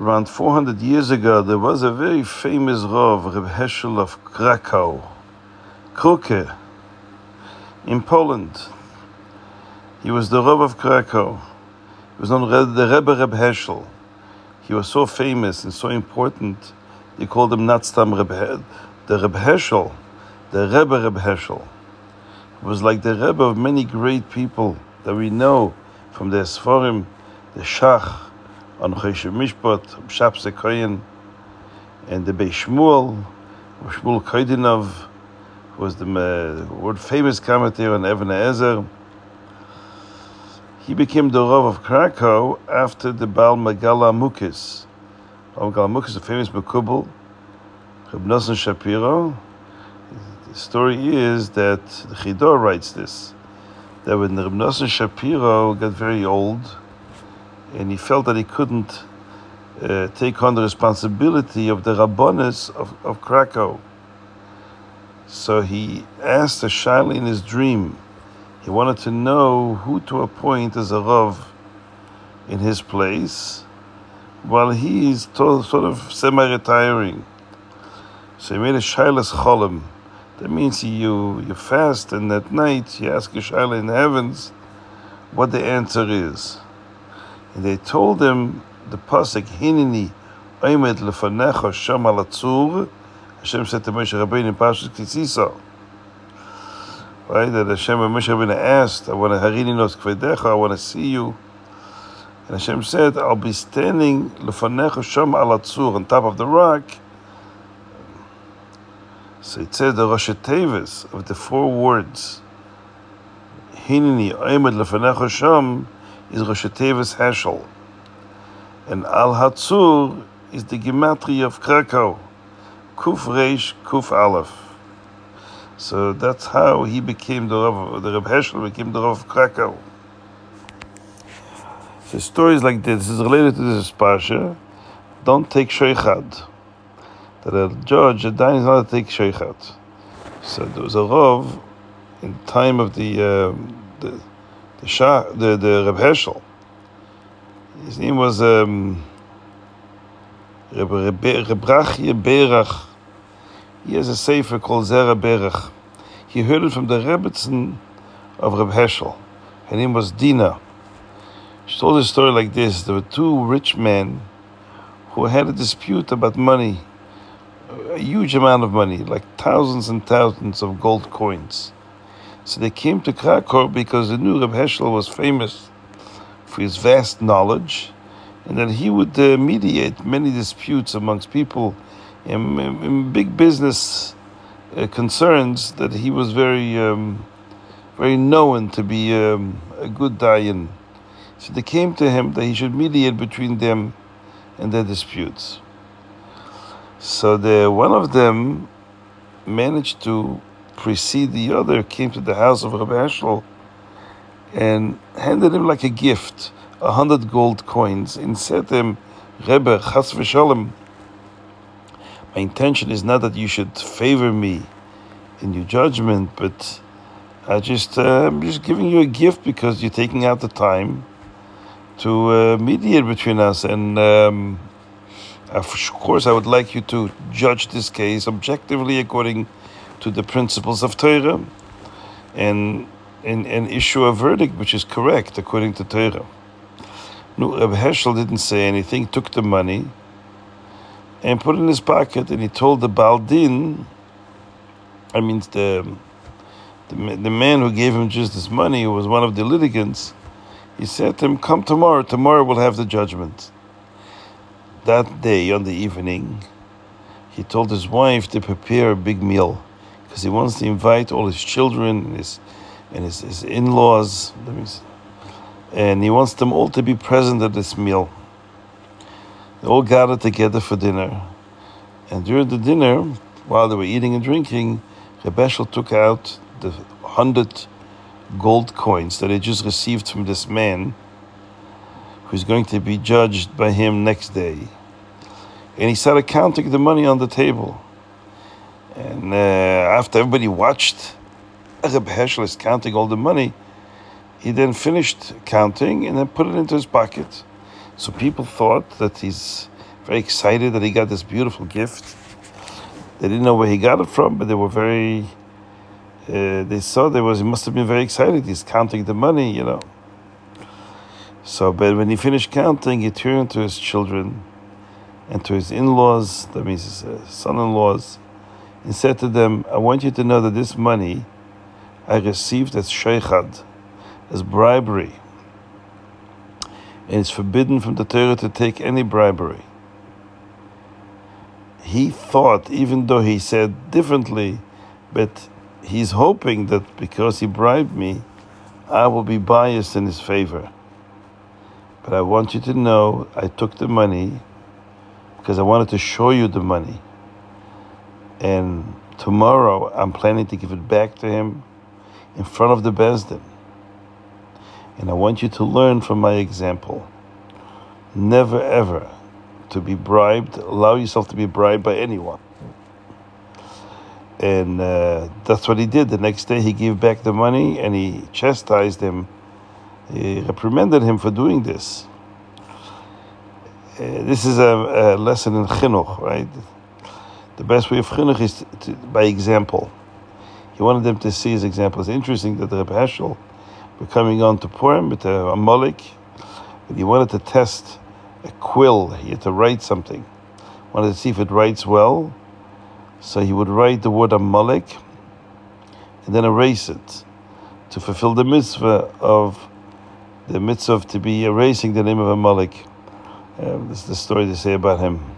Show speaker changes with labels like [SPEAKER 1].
[SPEAKER 1] Around 400 years ago, there was a very famous Rav, Reb Heschel of Krakow, Kroke, in Poland. He was the Rav of Krakow. He was known as the Rebbe Reb Heschel. He was so famous and so important, they called him not Stam Reb He- the Reb Heschel, the Rebbe Reb Heschel. He was like the Rebbe of many great people that we know from the Sforim, the Shach, on Mishpat, Shapse Koyen, and the Beis Shmuel, Shmuel Koydinov, who was the uh, world famous commentator on Evan Ezer. He became the Rav of Krakow after the Baal Megaleh Amukos. Baal Megaleh Amukos, a famous Makubal, Reb Nosson Shapiro. The story is that the Chida writes this, that when Reb Nosson Shapiro got very old, and he felt that he couldn't uh, take on the responsibility of the Rabbonis of, of Krakow. So he asked a Shaila in his dream. He wanted to know who to appoint as a Rav in his place while he's to, sort of semi-retiring. So he made a Shailas Cholim. That means you, you fast and at night you ask a Shaila in the heavens what the answer is. And they told him the pasuk Hinini Oimed lefanecha sham al atzur. Hashem said to Moshe Rabbeinu in Parshas Kisisa, right? That Hashem and Moshe Rabbeinu asked, "I want to harini nos kvedecha. I want to see you." And Hashem said, "I'll be standing lefanecha sham al atzur on top of the rock." So it said the Rosh of the four words Hinini Oimed lefanecha sham is Rosh Heschel. And Al Hatzur is the gematria of Krakow. Kuf Reish Kuf Aleph. So that's how he became the Rav, the Reb Heschel became the Rav of Krakow. So stories like this, this is related to this parsha. Don't take sheichad. That a judge, a dayan is not to take sheichad. So there was a Rav in time of the um, the the Shah, the the Reb Heschel. His name was um, Reb, Reb, Rebrachia Berach. He has a sefer called Zera Berach. He heard it from the Rebbetzin of Reb Heschel. Her name was Dina. She told a story like this: There were two rich men who had a dispute about money, a huge amount of money, like thousands and thousands of gold coins. So they came to Krakow because they knew Reb Heschel was famous for his vast knowledge, and that he would uh, mediate many disputes amongst people in, in, in big business uh, concerns. That he was very, um, very known to be um, a good dayan. So they came to him that he should mediate between them and their disputes. So the one of them managed to precede the other, came to the house of Rabbi Heschel and handed him like a gift a hundred gold coins and said to him, Rebbe, chas v'shalom, my intention is not that you should favor me in your judgment, but I just uh, I'm just giving you a gift because you're taking out the time to uh, mediate between us, and um, of course I would like you to judge this case objectively according to the principles of Torah, and and, and issue a verdict which is correct according to Torah. No, Reb Heschel didn't say anything, took the money and put it in his pocket, and he told the Baal Din, I mean the, the the man who gave him just this money, who was one of the litigants, he said to him, "Come tomorrow. Tomorrow we'll have the judgment." That day, on the evening, he told his wife to prepare a big meal because he wants to invite all his children and his and his, his me see, and he wants them all to be present at this meal. They all gathered together for dinner. And during the dinner, while they were eating and drinking, Reb Heschel took out the hundred gold coins that he just received from this man who's going to be judged by him next day. And he started counting the money on the table. And uh, after everybody watched, Reb Heschel is counting all the money. He then finished counting and then put it into his pocket. So people thought that he's very excited that he got this beautiful gift. They didn't know where he got it from, but they were very. Uh, they saw there was he must have been very excited. He's counting the money, you know. So, but when he finished counting, he turned to his children and to his in-laws, that means his uh, son-in-laws, and said to them, "I want you to know that this money I received as sheikhad, as bribery, and it's forbidden from the Torah to take any bribery." He thought, even though he said differently, but he's hoping that because he bribed me, I will be biased in his favor. But I want you to know I took the money because I wanted to show you the money. And tomorrow I'm planning to give it back to him in front of the Besdin. And I want you to learn from my example. Never ever to be bribed, allow yourself to be bribed by anyone. And uh, that's what he did. The next day he gave back the money and he chastised him he reprimanded him for doing this. Uh, this is a, a, lesson in chinuch, right? The best way of chinuch is to, by example. He wanted them to see his example. It's interesting that the Rebbe Heschel were coming on to Purim with a, a mullik, but he wanted to test a quill. He had to write something. Wanted to see if it writes well. So he would write the word Amalek and then erase it to fulfill the mitzvah of the mitzvah to be erasing the name of Amalek. Uh, this is the story they say about him.